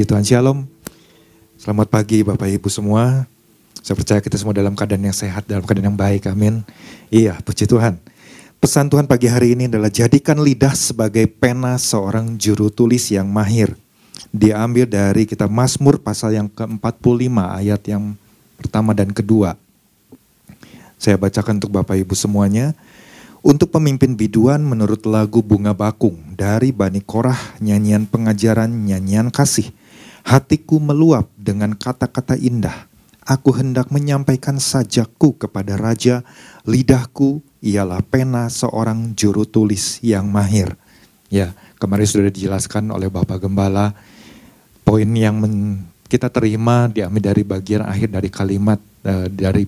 Puji Tuhan Shalom. Selamat pagi Bapak Ibu semua. Saya percaya kita semua dalam keadaan yang sehat, dalam keadaan yang baik. Amin. Iya, puji Tuhan. Pesan Tuhan pagi hari ini adalah jadikan lidah sebagai pena seorang juru tulis yang mahir. Diambil dari kitab Mazmur pasal yang ke-45 ayat yang pertama dan kedua. Saya bacakan untuk Bapak Ibu semuanya. Untuk pemimpin biduan menurut lagu Bunga Bakung dari Bani Korah, nyanyian pengajaran, nyanyian kasih. Hatiku meluap dengan kata-kata indah. Aku hendak menyampaikan sajakku kepada raja, lidahku ialah pena seorang juru tulis yang mahir. Ya, kemarin sudah dijelaskan oleh Bapak Gembala, poin yang men, kita terima diambil dari bagian akhir dari kalimat uh, dari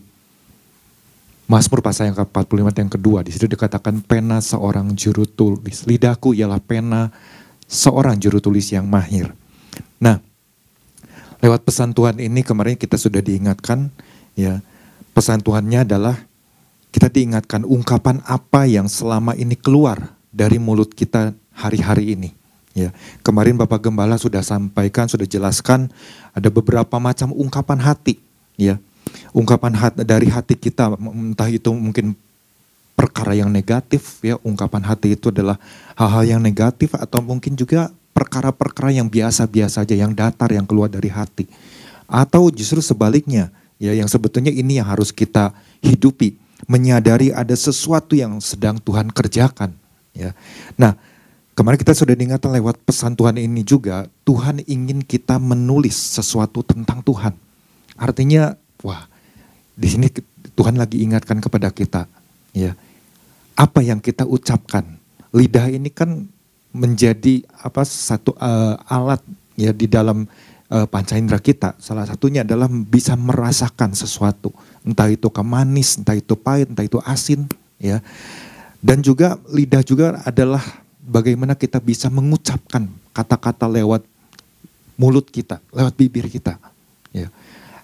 Mazmur pasal yang ke-45 yang kedua, di situ dikatakan pena seorang juru tulis. Lidahku ialah pena seorang juru tulis yang mahir. Lewat pesan Tuhan ini kemarin kita sudah diingatkan ya. Pesan Tuhannya adalah kita diingatkan ungkapan apa yang selama ini keluar dari mulut kita hari-hari ini. Ya, kemarin Bapak Gembala sudah sampaikan, sudah jelaskan ada beberapa macam ungkapan hati, ya ungkapan hati, dari hati kita, entah itu mungkin perkara yang negatif ya, ungkapan hati itu adalah hal-hal yang negatif atau mungkin juga perkara-perkara yang biasa-biasa saja, yang datar yang keluar dari hati. Atau justru sebaliknya, ya yang sebetulnya ini yang harus kita hidupi, menyadari ada sesuatu yang sedang Tuhan kerjakan, ya. Nah, kemarin kita sudah diingatkan lewat pesan Tuhan ini juga, Tuhan ingin kita menulis sesuatu tentang Tuhan. Artinya Wah, di sini Tuhan lagi ingatkan kepada kita, ya. Apa yang kita ucapkan, lidah ini kan menjadi apa satu uh, alat ya di dalam uh, panca indera kita. Salah satunya adalah bisa merasakan sesuatu, entah itu kemanis, entah itu pahit, entah itu asin, ya. Dan juga lidah juga adalah bagaimana kita bisa mengucapkan kata-kata lewat mulut kita, lewat bibir kita, ya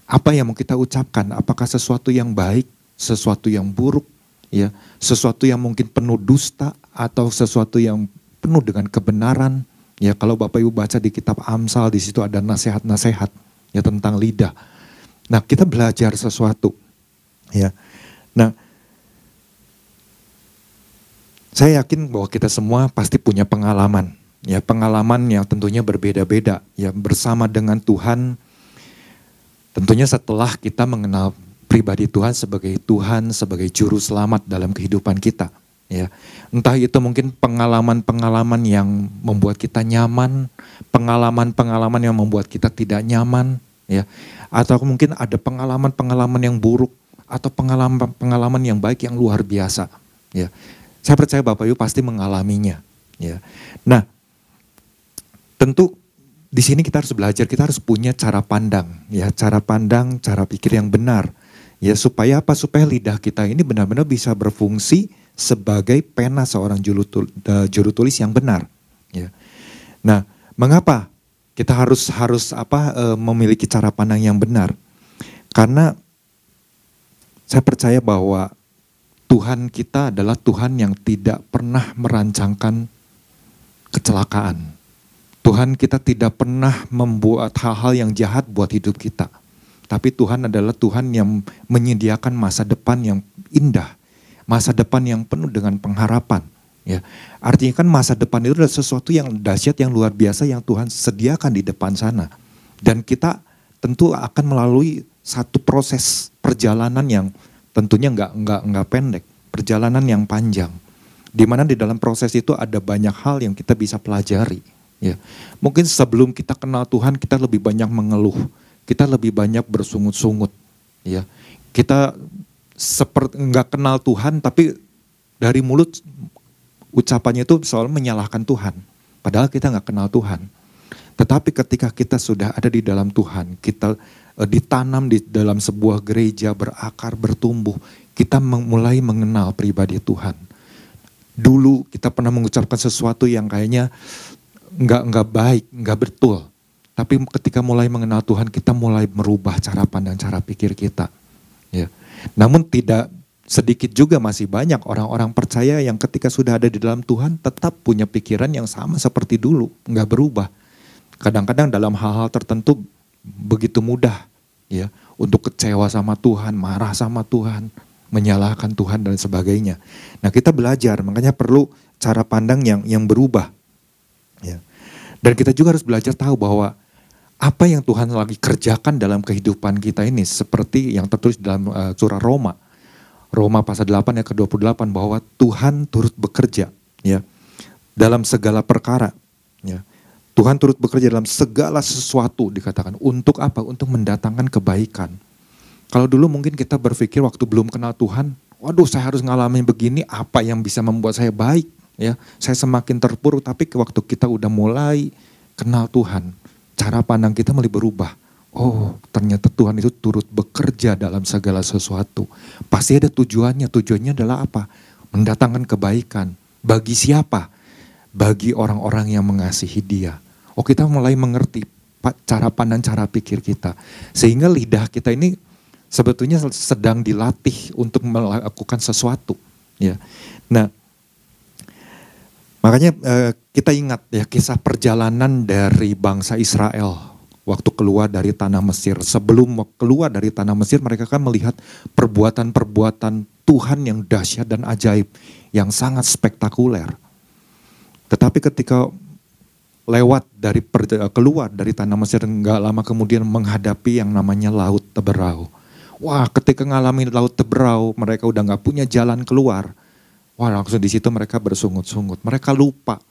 apa yang mau kita ucapkan? Apakah sesuatu yang baik, sesuatu yang buruk, ya, sesuatu yang mungkin penuh dusta atau sesuatu yang penuh dengan kebenaran? Ya, kalau Bapak Ibu baca di kitab Amsal di situ ada nasihat-nasihat ya tentang lidah. Nah, kita belajar sesuatu. Ya. Nah, saya yakin bahwa kita semua pasti punya pengalaman, ya pengalaman yang tentunya berbeda-beda, ya bersama dengan Tuhan Tentunya setelah kita mengenal pribadi Tuhan sebagai Tuhan, sebagai juru selamat dalam kehidupan kita. Ya, entah itu mungkin pengalaman-pengalaman yang membuat kita nyaman, pengalaman-pengalaman yang membuat kita tidak nyaman, ya, atau mungkin ada pengalaman-pengalaman yang buruk atau pengalaman-pengalaman yang baik yang luar biasa. Ya, saya percaya Bapak Ibu pasti mengalaminya. Ya, nah, tentu di sini kita harus belajar, kita harus punya cara pandang, ya cara pandang, cara pikir yang benar, ya supaya apa? Supaya lidah kita ini benar-benar bisa berfungsi sebagai pena seorang juru, juru tulis yang benar, ya. Nah, mengapa kita harus harus apa e, memiliki cara pandang yang benar? Karena saya percaya bahwa Tuhan kita adalah Tuhan yang tidak pernah merancangkan kecelakaan Tuhan kita tidak pernah membuat hal-hal yang jahat buat hidup kita. Tapi Tuhan adalah Tuhan yang menyediakan masa depan yang indah. Masa depan yang penuh dengan pengharapan. Ya, Artinya kan masa depan itu adalah sesuatu yang dahsyat, yang luar biasa yang Tuhan sediakan di depan sana. Dan kita tentu akan melalui satu proses perjalanan yang tentunya nggak nggak nggak pendek, perjalanan yang panjang. Di mana di dalam proses itu ada banyak hal yang kita bisa pelajari Ya, mungkin sebelum kita kenal Tuhan kita lebih banyak mengeluh, kita lebih banyak bersungut-sungut. Ya, kita seperti nggak kenal Tuhan tapi dari mulut ucapannya itu soal menyalahkan Tuhan. Padahal kita nggak kenal Tuhan. Tetapi ketika kita sudah ada di dalam Tuhan, kita e, ditanam di dalam sebuah gereja berakar bertumbuh, kita mulai mengenal pribadi Tuhan. Dulu kita pernah mengucapkan sesuatu yang kayaknya nggak nggak baik, nggak betul. Tapi ketika mulai mengenal Tuhan, kita mulai merubah cara pandang, cara pikir kita. Ya. Namun tidak sedikit juga masih banyak orang-orang percaya yang ketika sudah ada di dalam Tuhan tetap punya pikiran yang sama seperti dulu, nggak berubah. Kadang-kadang dalam hal-hal tertentu begitu mudah ya untuk kecewa sama Tuhan, marah sama Tuhan, menyalahkan Tuhan dan sebagainya. Nah, kita belajar, makanya perlu cara pandang yang yang berubah. Ya. Dan kita juga harus belajar tahu bahwa apa yang Tuhan lagi kerjakan dalam kehidupan kita ini seperti yang tertulis dalam uh, surah Roma. Roma pasal 8 ayat ke-28 bahwa Tuhan turut bekerja ya dalam segala perkara ya. Tuhan turut bekerja dalam segala sesuatu dikatakan untuk apa? Untuk mendatangkan kebaikan. Kalau dulu mungkin kita berpikir waktu belum kenal Tuhan, waduh saya harus ngalamin begini, apa yang bisa membuat saya baik? Ya, saya semakin terpuruk. Tapi waktu kita udah mulai kenal Tuhan, cara pandang kita mulai berubah. Oh, ternyata Tuhan itu turut bekerja dalam segala sesuatu. Pasti ada tujuannya. Tujuannya adalah apa? Mendatangkan kebaikan. Bagi siapa? Bagi orang-orang yang mengasihi Dia oh kita mulai mengerti cara pandang, cara pikir kita. Sehingga lidah kita ini sebetulnya sedang dilatih untuk melakukan sesuatu. Ya, Nah, makanya eh, kita ingat ya kisah perjalanan dari bangsa Israel waktu keluar dari tanah Mesir. Sebelum keluar dari tanah Mesir mereka kan melihat perbuatan-perbuatan Tuhan yang dahsyat dan ajaib, yang sangat spektakuler. Tetapi ketika lewat dari keluar dari tanah Mesir nggak lama kemudian menghadapi yang namanya laut Teberau. Wah, ketika mengalami laut Teberau, mereka udah nggak punya jalan keluar. Wah, langsung di situ mereka bersungut-sungut. Mereka lupa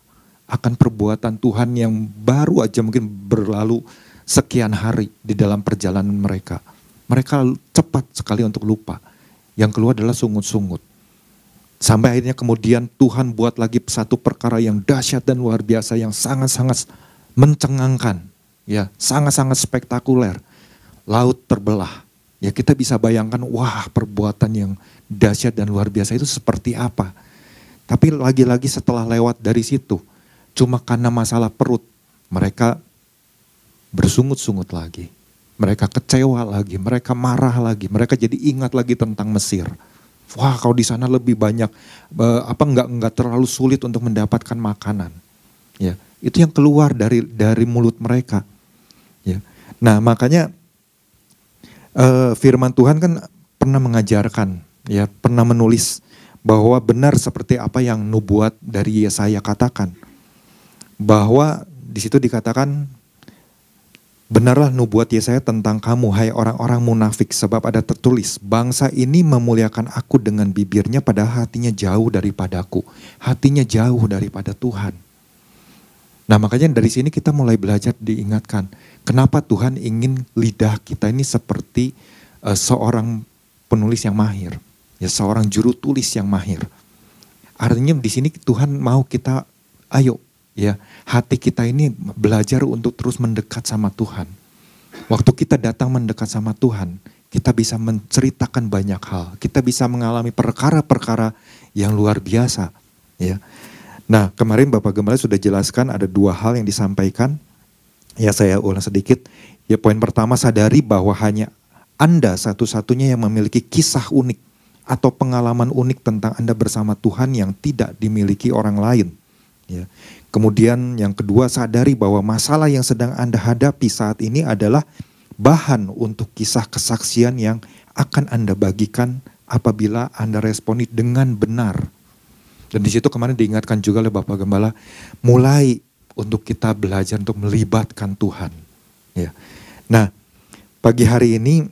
akan perbuatan Tuhan yang baru aja mungkin berlalu sekian hari di dalam perjalanan mereka. Mereka cepat sekali untuk lupa. Yang keluar adalah sungut-sungut. Sampai akhirnya kemudian Tuhan buat lagi satu perkara yang dahsyat dan luar biasa yang sangat-sangat mencengangkan. Ya, sangat-sangat spektakuler. Laut terbelah. Ya kita bisa bayangkan, wah perbuatan yang dahsyat dan luar biasa itu seperti apa. Tapi lagi-lagi setelah lewat dari situ, cuma karena masalah perut, mereka bersungut-sungut lagi. Mereka kecewa lagi, mereka marah lagi, mereka jadi ingat lagi tentang Mesir wah kalau di sana lebih banyak uh, apa enggak enggak terlalu sulit untuk mendapatkan makanan. Ya, itu yang keluar dari dari mulut mereka. Ya. Nah, makanya uh, firman Tuhan kan pernah mengajarkan ya, pernah menulis bahwa benar seperti apa yang nubuat dari Yesaya katakan. Bahwa di situ dikatakan Benarlah nubuat Yesaya tentang kamu, hai orang-orang munafik, sebab ada tertulis, bangsa ini memuliakan aku dengan bibirnya, padahal hatinya jauh daripadaku. Hatinya jauh daripada Tuhan. Nah makanya dari sini kita mulai belajar diingatkan, kenapa Tuhan ingin lidah kita ini seperti uh, seorang penulis yang mahir, ya seorang juru tulis yang mahir. Artinya di sini Tuhan mau kita, ayo ya hati kita ini belajar untuk terus mendekat sama Tuhan. Waktu kita datang mendekat sama Tuhan, kita bisa menceritakan banyak hal. Kita bisa mengalami perkara-perkara yang luar biasa. Ya. Nah kemarin Bapak Gembala sudah jelaskan ada dua hal yang disampaikan. Ya saya ulang sedikit. Ya poin pertama sadari bahwa hanya Anda satu-satunya yang memiliki kisah unik atau pengalaman unik tentang Anda bersama Tuhan yang tidak dimiliki orang lain. Ya. Kemudian yang kedua sadari bahwa masalah yang sedang Anda hadapi saat ini adalah bahan untuk kisah kesaksian yang akan Anda bagikan apabila Anda responi dengan benar. Dan di situ kemarin diingatkan juga oleh Bapak Gembala, mulai untuk kita belajar untuk melibatkan Tuhan. Ya. Nah, pagi hari ini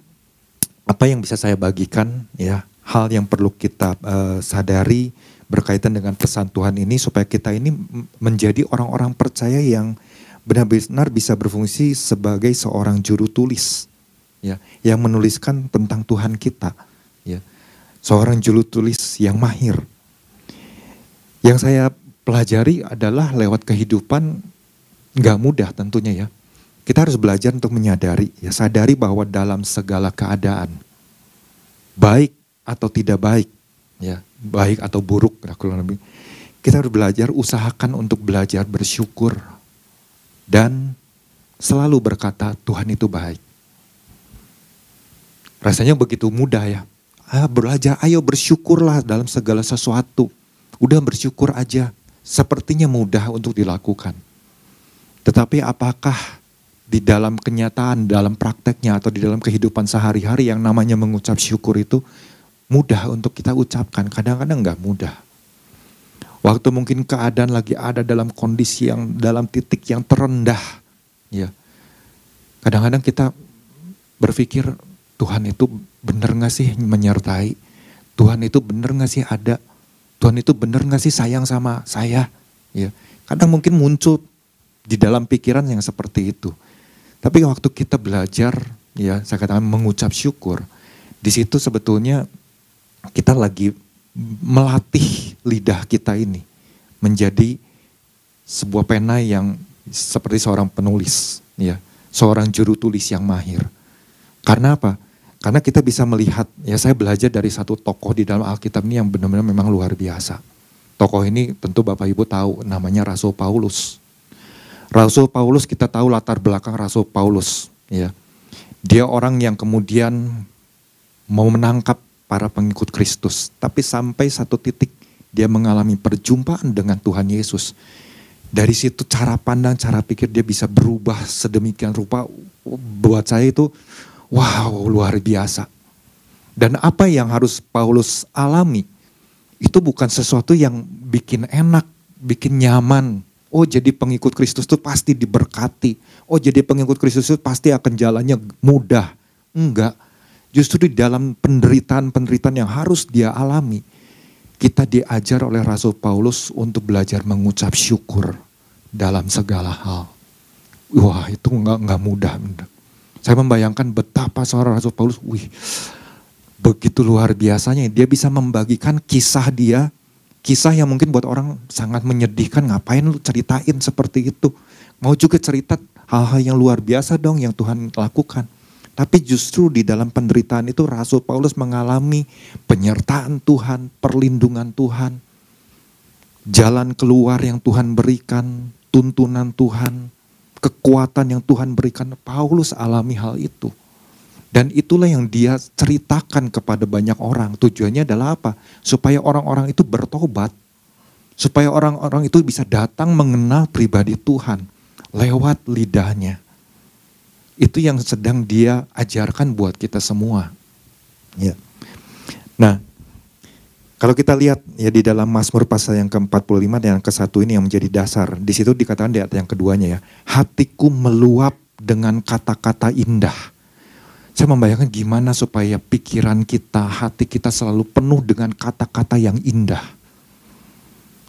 apa yang bisa saya bagikan ya, hal yang perlu kita uh, sadari berkaitan dengan pesan Tuhan ini supaya kita ini menjadi orang-orang percaya yang benar-benar bisa berfungsi sebagai seorang juru tulis ya yang menuliskan tentang Tuhan kita ya seorang juru tulis yang mahir yang saya pelajari adalah lewat kehidupan nggak mudah tentunya ya. Kita harus belajar untuk menyadari ya sadari bahwa dalam segala keadaan baik atau tidak baik ya baik atau buruk lebih kita harus belajar usahakan untuk belajar bersyukur dan selalu berkata Tuhan itu baik. Rasanya begitu mudah ya. Ah, belajar ayo bersyukurlah dalam segala sesuatu. Udah bersyukur aja sepertinya mudah untuk dilakukan Tetapi apakah di dalam kenyataan, dalam prakteknya atau di dalam kehidupan sehari-hari yang namanya mengucap syukur itu mudah untuk kita ucapkan. Kadang-kadang nggak mudah. Waktu mungkin keadaan lagi ada dalam kondisi yang dalam titik yang terendah, ya. Kadang-kadang kita berpikir Tuhan itu benar nggak sih menyertai? Tuhan itu benar nggak sih ada? Tuhan itu benar nggak sih sayang sama saya? Ya, kadang mungkin muncul di dalam pikiran yang seperti itu. Tapi waktu kita belajar, ya saya katakan mengucap syukur, di situ sebetulnya kita lagi melatih lidah kita ini menjadi sebuah pena yang seperti seorang penulis, ya, seorang juru tulis yang mahir. Karena apa? Karena kita bisa melihat, ya saya belajar dari satu tokoh di dalam Alkitab ini yang benar-benar memang luar biasa. Tokoh ini tentu Bapak Ibu tahu namanya Rasul Paulus. Rasul Paulus kita tahu latar belakang Rasul Paulus, ya. Dia orang yang kemudian mau menangkap para pengikut Kristus, tapi sampai satu titik dia mengalami perjumpaan dengan Tuhan Yesus. Dari situ cara pandang, cara pikir dia bisa berubah sedemikian rupa. Buat saya itu wow luar biasa. Dan apa yang harus Paulus alami itu bukan sesuatu yang bikin enak, bikin nyaman, oh jadi pengikut Kristus itu pasti diberkati. Oh jadi pengikut Kristus itu pasti akan jalannya mudah. Enggak. Justru di dalam penderitaan-penderitaan yang harus dia alami. Kita diajar oleh Rasul Paulus untuk belajar mengucap syukur dalam segala hal. Wah itu enggak, enggak mudah. Saya membayangkan betapa seorang Rasul Paulus, wih begitu luar biasanya. Dia bisa membagikan kisah dia Kisah yang mungkin buat orang sangat menyedihkan, ngapain lu ceritain seperti itu. Mau juga cerita hal-hal yang luar biasa dong yang Tuhan lakukan. Tapi justru di dalam penderitaan itu Rasul Paulus mengalami penyertaan Tuhan, perlindungan Tuhan. Jalan keluar yang Tuhan berikan, tuntunan Tuhan, kekuatan yang Tuhan berikan. Paulus alami hal itu. Dan itulah yang dia ceritakan kepada banyak orang. Tujuannya adalah apa? Supaya orang-orang itu bertobat. Supaya orang-orang itu bisa datang mengenal pribadi Tuhan lewat lidahnya. Itu yang sedang dia ajarkan buat kita semua. Ya. Nah, kalau kita lihat ya di dalam Mazmur pasal yang ke-45 dan yang ke-1 ini yang menjadi dasar. Di situ dikatakan di ayat yang keduanya ya. Hatiku meluap dengan kata-kata indah saya membayangkan gimana supaya pikiran kita, hati kita selalu penuh dengan kata-kata yang indah.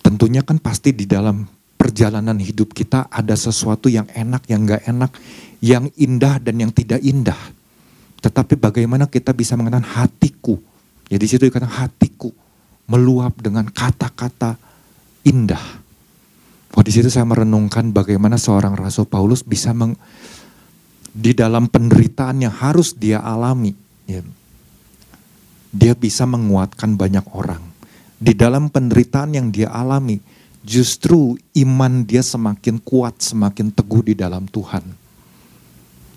Tentunya kan pasti di dalam perjalanan hidup kita ada sesuatu yang enak, yang gak enak, yang indah dan yang tidak indah. Tetapi bagaimana kita bisa mengatakan hatiku, ya di situ dikatakan hatiku meluap dengan kata-kata indah. Wah di situ saya merenungkan bagaimana seorang Rasul Paulus bisa meng, di dalam penderitaan yang harus dia alami, ya, dia bisa menguatkan banyak orang. Di dalam penderitaan yang dia alami, justru iman dia semakin kuat, semakin teguh di dalam Tuhan.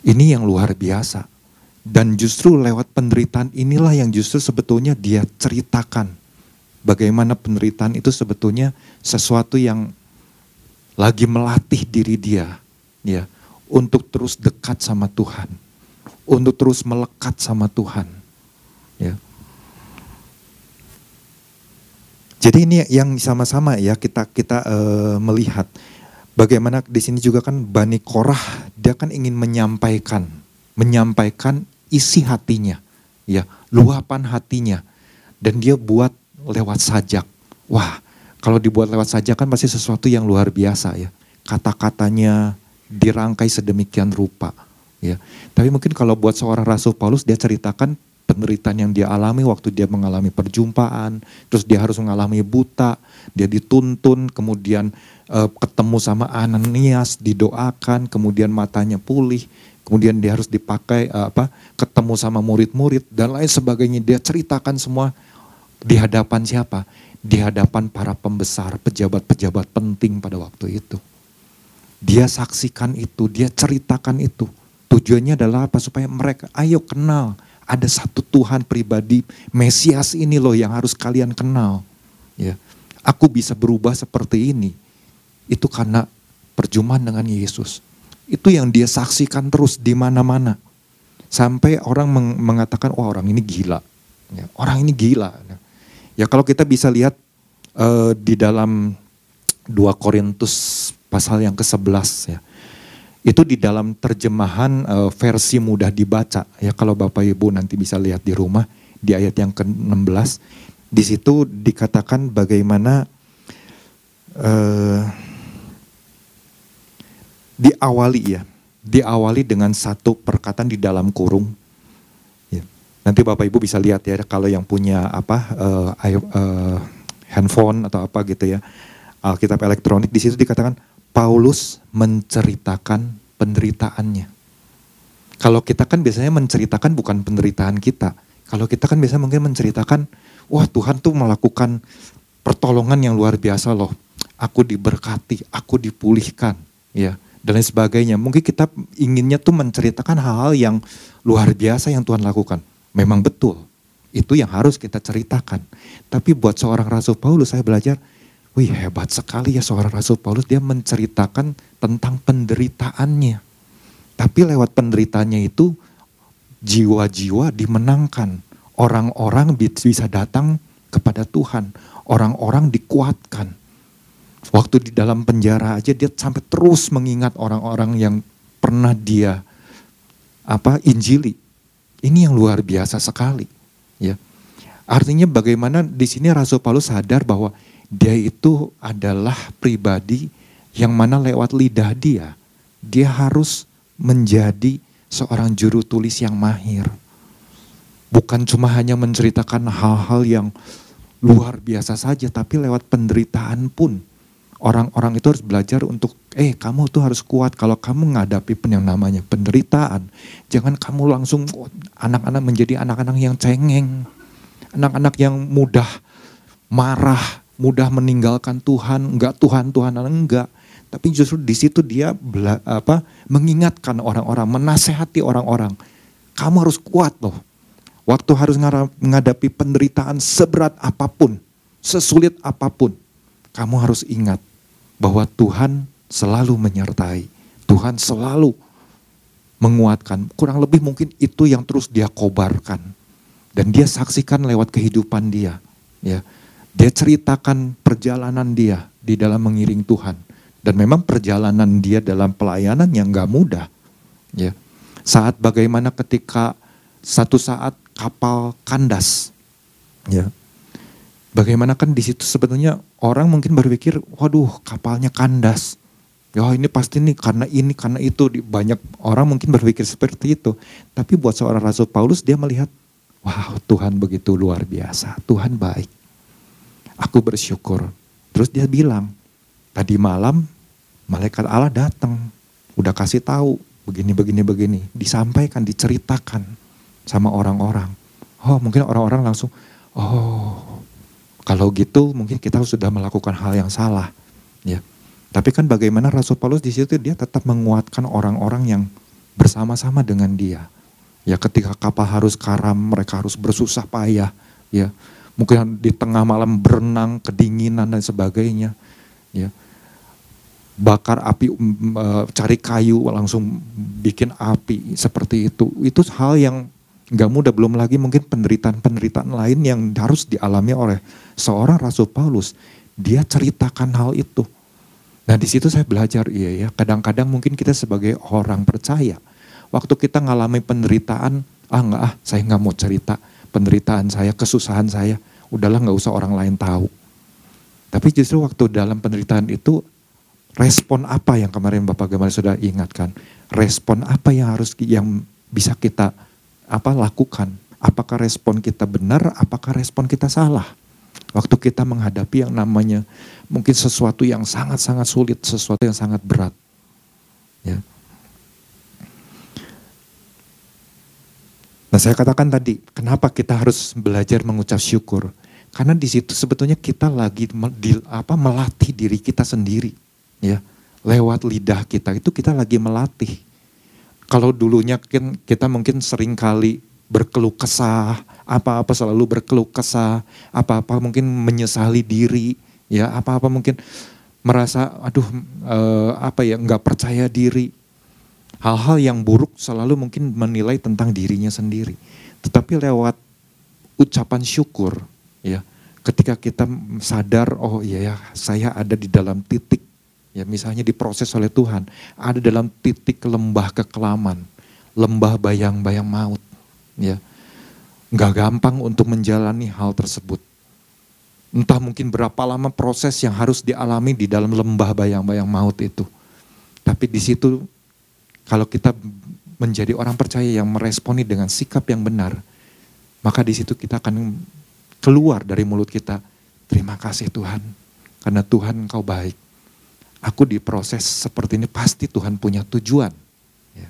Ini yang luar biasa. Dan justru lewat penderitaan inilah yang justru sebetulnya dia ceritakan. Bagaimana penderitaan itu sebetulnya sesuatu yang lagi melatih diri dia. Ya, untuk terus dekat sama Tuhan, untuk terus melekat sama Tuhan. Ya. Jadi ini yang sama-sama ya kita kita uh, melihat bagaimana di sini juga kan Bani Korah dia kan ingin menyampaikan menyampaikan isi hatinya ya luapan hatinya dan dia buat lewat sajak wah kalau dibuat lewat sajak kan pasti sesuatu yang luar biasa ya kata-katanya dirangkai sedemikian rupa ya. Tapi mungkin kalau buat seorang Rasul Paulus dia ceritakan penderitaan yang dia alami waktu dia mengalami perjumpaan, terus dia harus mengalami buta, dia dituntun, kemudian uh, ketemu sama Ananias, didoakan, kemudian matanya pulih, kemudian dia harus dipakai uh, apa? ketemu sama murid-murid dan lain sebagainya. Dia ceritakan semua di hadapan siapa? Di hadapan para pembesar, pejabat-pejabat penting pada waktu itu. Dia saksikan itu, dia ceritakan itu. Tujuannya adalah apa? Supaya mereka, ayo kenal. Ada satu Tuhan pribadi, Mesias ini loh yang harus kalian kenal. Ya, Aku bisa berubah seperti ini. Itu karena perjumpaan dengan Yesus. Itu yang dia saksikan terus di mana-mana. Sampai orang meng mengatakan, wah orang ini gila. Ya, orang ini gila. Ya kalau kita bisa lihat uh, di dalam 2 Korintus pasal yang ke-11 ya. Itu di dalam terjemahan uh, versi mudah dibaca. Ya kalau Bapak Ibu nanti bisa lihat di rumah di ayat yang ke-16 di situ dikatakan bagaimana uh, diawali ya, diawali dengan satu perkataan di dalam kurung. Nanti Bapak Ibu bisa lihat ya kalau yang punya apa uh, uh, handphone atau apa gitu ya, Alkitab elektronik di situ dikatakan Paulus menceritakan penderitaannya. Kalau kita kan biasanya menceritakan bukan penderitaan kita. Kalau kita kan biasanya mungkin menceritakan, wah Tuhan tuh melakukan pertolongan yang luar biasa loh. Aku diberkati, aku dipulihkan, ya dan lain sebagainya. Mungkin kita inginnya tuh menceritakan hal-hal yang luar biasa yang Tuhan lakukan. Memang betul, itu yang harus kita ceritakan. Tapi buat seorang Rasul Paulus saya belajar, wih hebat sekali ya seorang Rasul Paulus dia menceritakan tentang penderitaannya. Tapi lewat penderitaannya itu jiwa-jiwa dimenangkan. Orang-orang bisa datang kepada Tuhan. Orang-orang dikuatkan Waktu di dalam penjara aja dia sampai terus mengingat orang-orang yang pernah dia apa injili. Ini yang luar biasa sekali, ya. Artinya bagaimana di sini Rasul Paulus sadar bahwa dia itu adalah pribadi yang mana lewat lidah dia, dia harus menjadi seorang juru tulis yang mahir. Bukan cuma hanya menceritakan hal-hal yang luar biasa saja, tapi lewat penderitaan pun orang-orang itu harus belajar untuk eh kamu tuh harus kuat kalau kamu menghadapi yang namanya penderitaan. Jangan kamu langsung anak-anak menjadi anak-anak yang cengeng. Anak-anak yang mudah marah, mudah meninggalkan Tuhan, enggak Tuhan Tuhan enggak. Tapi justru di situ dia apa mengingatkan orang-orang, menasehati orang-orang. Kamu harus kuat loh. Waktu harus menghadapi penderitaan seberat apa pun, sesulit apa pun, kamu harus ingat bahwa Tuhan selalu menyertai. Tuhan selalu menguatkan. Kurang lebih mungkin itu yang terus dia kobarkan. Dan dia saksikan lewat kehidupan dia. Ya, Dia ceritakan perjalanan dia di dalam mengiring Tuhan. Dan memang perjalanan dia dalam pelayanan yang gak mudah. Ya. Saat bagaimana ketika satu saat kapal kandas. Ya, Bagaimana kan di situ sebetulnya orang mungkin berpikir, waduh kapalnya kandas. Ya ini pasti nih karena ini, karena itu. Banyak orang mungkin berpikir seperti itu. Tapi buat seorang Rasul Paulus dia melihat, wow Tuhan begitu luar biasa, Tuhan baik. Aku bersyukur. Terus dia bilang, tadi malam malaikat Allah datang, udah kasih tahu begini, begini, begini. Disampaikan, diceritakan sama orang-orang. Oh mungkin orang-orang langsung, oh kalau gitu mungkin kita sudah melakukan hal yang salah, ya. Tapi kan bagaimana Rasul Paulus di situ dia tetap menguatkan orang-orang yang bersama-sama dengan dia. Ya ketika kapal harus karam, mereka harus bersusah payah, ya. Mungkin di tengah malam berenang, kedinginan dan sebagainya, ya. Bakar api, e, cari kayu langsung bikin api seperti itu. Itu hal yang nggak mudah belum lagi mungkin penderitaan-penderitaan lain yang harus dialami oleh seorang Rasul Paulus. Dia ceritakan hal itu. Nah di situ saya belajar iya ya kadang-kadang mungkin kita sebagai orang percaya waktu kita ngalami penderitaan ah nggak ah saya nggak mau cerita penderitaan saya kesusahan saya. Udahlah nggak usah orang lain tahu. Tapi justru waktu dalam penderitaan itu respon apa yang kemarin Bapak Gamal sudah ingatkan? Respon apa yang harus yang bisa kita apa lakukan. Apakah respon kita benar, apakah respon kita salah. Waktu kita menghadapi yang namanya mungkin sesuatu yang sangat-sangat sulit, sesuatu yang sangat berat. Ya. Nah saya katakan tadi, kenapa kita harus belajar mengucap syukur? Karena di situ sebetulnya kita lagi apa, melatih diri kita sendiri, ya lewat lidah kita itu kita lagi melatih kalau dulunya kan kita mungkin sering kali berkeluh kesah, apa-apa selalu berkeluh kesah, apa-apa mungkin menyesali diri, ya apa-apa mungkin merasa aduh uh, apa ya nggak percaya diri. Hal-hal yang buruk selalu mungkin menilai tentang dirinya sendiri. Tetapi lewat ucapan syukur ya ketika kita sadar oh iya ya saya ada di dalam titik ya misalnya diproses oleh Tuhan ada dalam titik lembah kekelaman lembah bayang-bayang maut ya. Nggak gampang untuk menjalani hal tersebut. Entah mungkin berapa lama proses yang harus dialami di dalam lembah bayang-bayang maut itu. Tapi di situ kalau kita menjadi orang percaya yang meresponi dengan sikap yang benar maka di situ kita akan keluar dari mulut kita, terima kasih Tuhan, karena Tuhan engkau baik. Aku diproses seperti ini pasti Tuhan punya tujuan. Ya.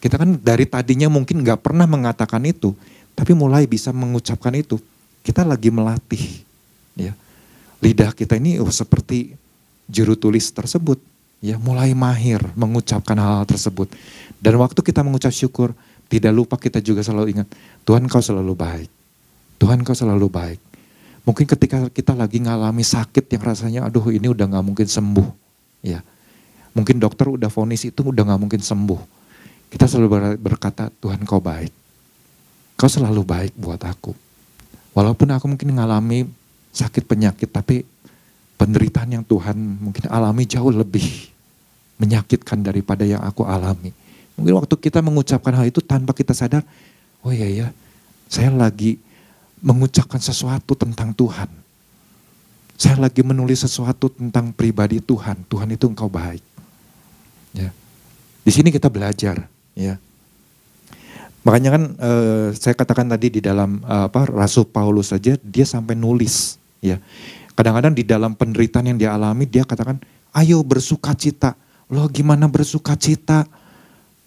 Kita kan dari tadinya mungkin nggak pernah mengatakan itu, tapi mulai bisa mengucapkan itu. Kita lagi melatih. Ya. Lidah kita ini oh, seperti juru tulis tersebut. Ya, mulai mahir mengucapkan hal-hal tersebut. Dan waktu kita mengucap syukur, tidak lupa kita juga selalu ingat, Tuhan kau selalu baik. Tuhan kau selalu baik. Mungkin ketika kita lagi ngalami sakit yang rasanya aduh ini udah gak mungkin sembuh. Ya Mungkin dokter udah vonis itu udah gak mungkin sembuh. Kita selalu berkata Tuhan kau baik. Kau selalu baik buat aku. Walaupun aku mungkin ngalami sakit penyakit tapi penderitaan yang Tuhan mungkin alami jauh lebih menyakitkan daripada yang aku alami. Mungkin waktu kita mengucapkan hal itu tanpa kita sadar, oh iya ya, saya lagi mengucapkan sesuatu tentang Tuhan. Saya lagi menulis sesuatu tentang pribadi Tuhan. Tuhan itu engkau baik. Ya. Di sini kita belajar, ya. Makanya kan eh, saya katakan tadi di dalam eh, apa Rasul Paulus saja dia sampai nulis, ya. Kadang-kadang di dalam penderitaan yang dia alami dia katakan, "Ayo bersukacita." Loh gimana bersukacita?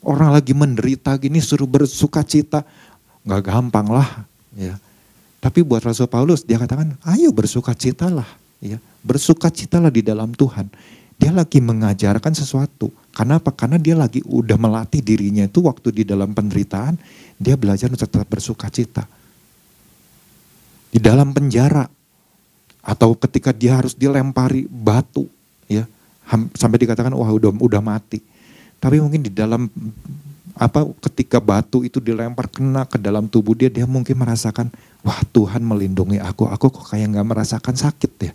Orang lagi menderita gini suruh bersuka cita. Gak gampang lah. Ya. Tapi buat Rasul Paulus dia katakan ayo bersuka citalah. Ya. Bersuka citalah di dalam Tuhan. Dia lagi mengajarkan sesuatu. Karena apa? Karena dia lagi udah melatih dirinya itu waktu di dalam penderitaan. Dia belajar untuk tetap bersuka cita. Di dalam penjara. Atau ketika dia harus dilempari batu. ya Sampai dikatakan wah udah, udah mati tapi mungkin di dalam apa ketika batu itu dilempar kena ke dalam tubuh dia, dia mungkin merasakan, wah Tuhan melindungi aku, aku kok kayak nggak merasakan sakit ya.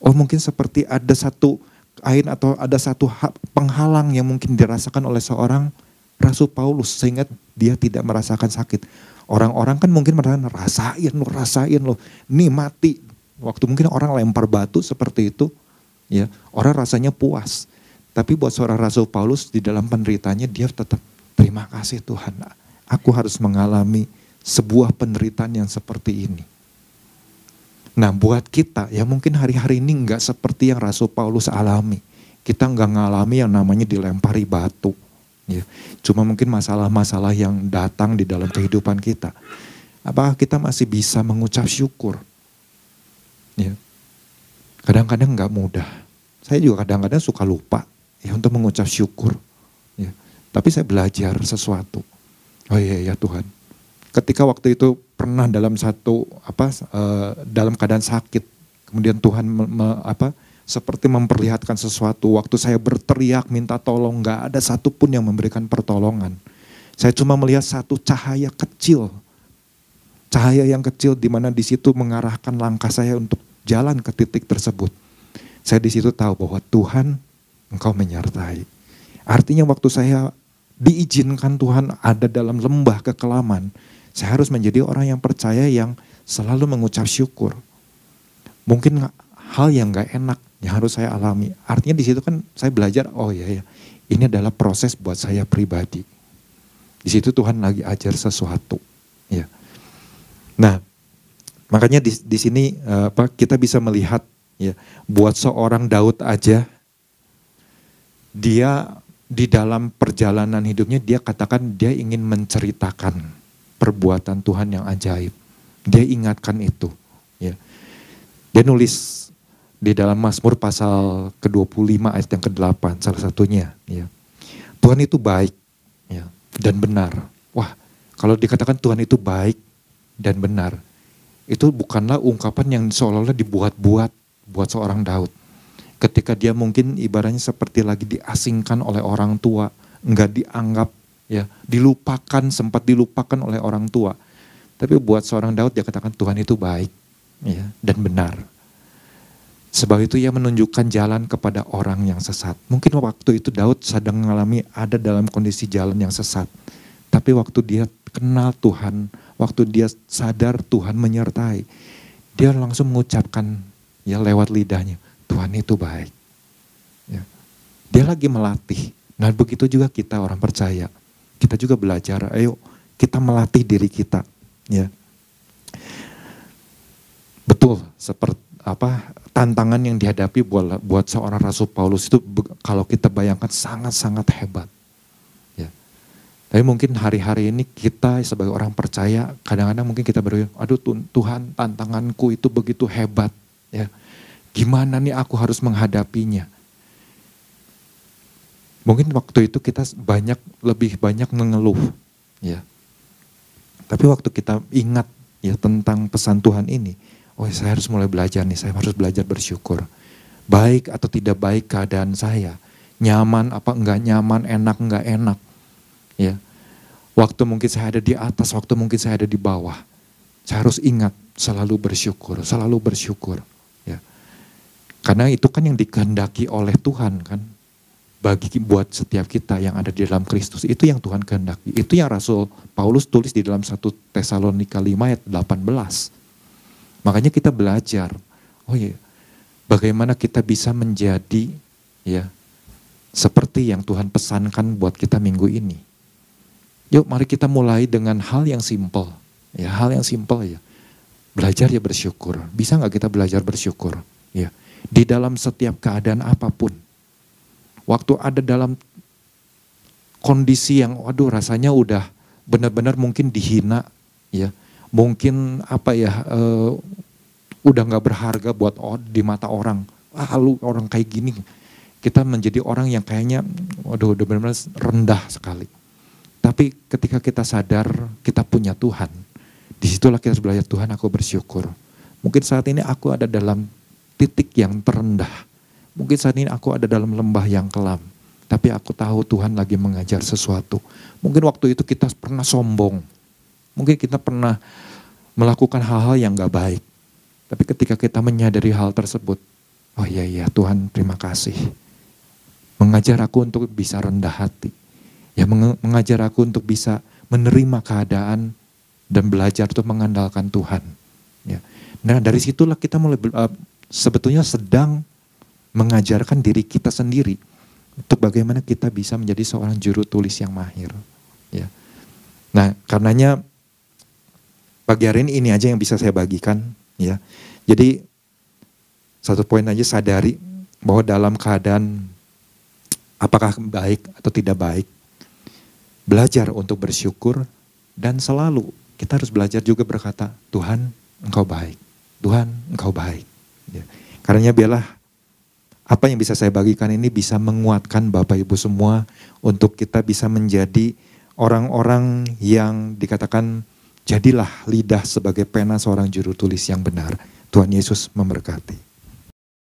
Oh mungkin seperti ada satu kain atau ada satu penghalang yang mungkin dirasakan oleh seorang Rasul Paulus sehingga dia tidak merasakan sakit. Orang-orang kan mungkin merasakan rasain lo, rasain lo, nih mati. Waktu mungkin orang lempar batu seperti itu, ya orang rasanya puas. Tapi buat seorang Rasul Paulus di dalam penderitanya dia tetap terima kasih Tuhan. Aku harus mengalami sebuah penderitaan yang seperti ini. Nah buat kita ya mungkin hari-hari ini nggak seperti yang Rasul Paulus alami. Kita nggak ngalami yang namanya dilempari batu. Ya. Cuma mungkin masalah-masalah yang datang di dalam kehidupan kita. Apakah kita masih bisa mengucap syukur? Ya. Kadang-kadang nggak mudah. Saya juga kadang-kadang suka lupa ya untuk mengucap syukur. Ya. Tapi saya belajar sesuatu. Oh iya ya Tuhan. Ketika waktu itu pernah dalam satu apa uh, dalam keadaan sakit, kemudian Tuhan me, me, apa seperti memperlihatkan sesuatu. Waktu saya berteriak minta tolong, nggak ada satupun yang memberikan pertolongan. Saya cuma melihat satu cahaya kecil, cahaya yang kecil di mana di situ mengarahkan langkah saya untuk jalan ke titik tersebut. Saya di situ tahu bahwa Tuhan engkau menyertai. Artinya waktu saya diizinkan Tuhan ada dalam lembah kekelaman, saya harus menjadi orang yang percaya yang selalu mengucap syukur. Mungkin hal yang gak enak yang harus saya alami. Artinya di situ kan saya belajar, oh ya ya, ini adalah proses buat saya pribadi. Di situ Tuhan lagi ajar sesuatu. Ya. Nah, makanya di, di sini eh, apa kita bisa melihat ya, buat seorang Daud aja dia di dalam perjalanan hidupnya dia katakan dia ingin menceritakan perbuatan Tuhan yang ajaib. Dia ingatkan itu. Ya. Dia nulis di dalam Mazmur pasal ke-25 ayat yang ke-8 salah satunya. Ya. Tuhan itu baik ya, dan benar. Wah kalau dikatakan Tuhan itu baik dan benar. Itu bukanlah ungkapan yang seolah-olah dibuat-buat buat seorang Daud. ketika dia mungkin ibaratnya seperti lagi diasingkan oleh orang tua, enggak dianggap ya, dilupakan sempat dilupakan oleh orang tua. Tapi buat seorang Daud dia katakan Tuhan itu baik ya dan benar. Sebab itu ia menunjukkan jalan kepada orang yang sesat. Mungkin waktu itu Daud sedang mengalami ada dalam kondisi jalan yang sesat. Tapi waktu dia kenal Tuhan, waktu dia sadar Tuhan menyertai, dia langsung mengucapkan ya lewat lidahnya, Tuhan itu baik. Ya. Dia lagi melatih. Nah begitu juga kita orang percaya. Kita juga belajar, ayo kita melatih diri kita. Ya. Betul, seperti apa tantangan yang dihadapi buat buat seorang Rasul Paulus itu kalau kita bayangkan sangat-sangat hebat. Ya. Tapi mungkin hari-hari ini kita sebagai orang percaya kadang-kadang mungkin kita berpikir, aduh Tuhan tantanganku itu begitu hebat. Ya. Gimana nih aku harus menghadapinya? Mungkin waktu itu kita banyak lebih banyak mengeluh, ya. Tapi waktu kita ingat ya tentang pesan Tuhan ini, oh saya harus mulai belajar nih, saya harus belajar bersyukur. Baik atau tidak baik keadaan saya, nyaman apa enggak nyaman, enak enggak enak, ya. Waktu mungkin saya ada di atas, waktu mungkin saya ada di bawah, saya harus ingat selalu bersyukur, selalu bersyukur. Karena itu kan yang dikehendaki oleh Tuhan kan. Bagi buat setiap kita yang ada di dalam Kristus. Itu yang Tuhan kehendaki. Itu yang Rasul Paulus tulis di dalam 1 Tesalonika 5 ayat 18. Makanya kita belajar. Oh iya, bagaimana kita bisa menjadi ya seperti yang Tuhan pesankan buat kita minggu ini. Yuk mari kita mulai dengan hal yang simple. Ya, hal yang simple ya. Belajar ya bersyukur. Bisa nggak kita belajar bersyukur? Ya di dalam setiap keadaan apa pun. Waktu ada dalam kondisi yang waduh rasanya udah benar-benar mungkin dihina ya. Mungkin apa ya uh, udah nggak berharga buat di mata orang. Ah lu orang kayak gini. Kita menjadi orang yang kayaknya waduh udah benar-benar rendah sekali. Tapi ketika kita sadar kita punya Tuhan, di situlah kita harus belajar Tuhan aku bersyukur. Mungkin saat ini aku ada dalam titik yang terendah. Mungkin saat ini aku ada dalam lembah yang kelam. Tapi aku tahu Tuhan lagi mengajar sesuatu. Mungkin waktu itu kita pernah sombong. Mungkin kita pernah melakukan hal-hal yang gak baik. Tapi ketika kita menyadari hal tersebut, oh iya iya Tuhan terima kasih. Mengajar aku untuk bisa rendah hati. Ya mengajar aku untuk bisa menerima keadaan dan belajar untuk mengandalkan Tuhan. Ya. Nah dari situlah kita mulai uh, sebetulnya sedang mengajarkan diri kita sendiri untuk bagaimana kita bisa menjadi seorang juru tulis yang mahir. Ya. Nah, karenanya pagi hari ini ini aja yang bisa saya bagikan. Ya, jadi satu poin aja sadari bahwa dalam keadaan apakah baik atau tidak baik, belajar untuk bersyukur dan selalu kita harus belajar juga berkata, Tuhan, Engkau baik. Tuhan, Engkau baik. Ya. Karena biarlah apa yang bisa saya bagikan ini bisa menguatkan Bapak Ibu semua untuk kita bisa menjadi orang-orang yang dikatakan jadilah lidah sebagai pena seorang juru tulis yang benar. Tuhan Yesus memberkati.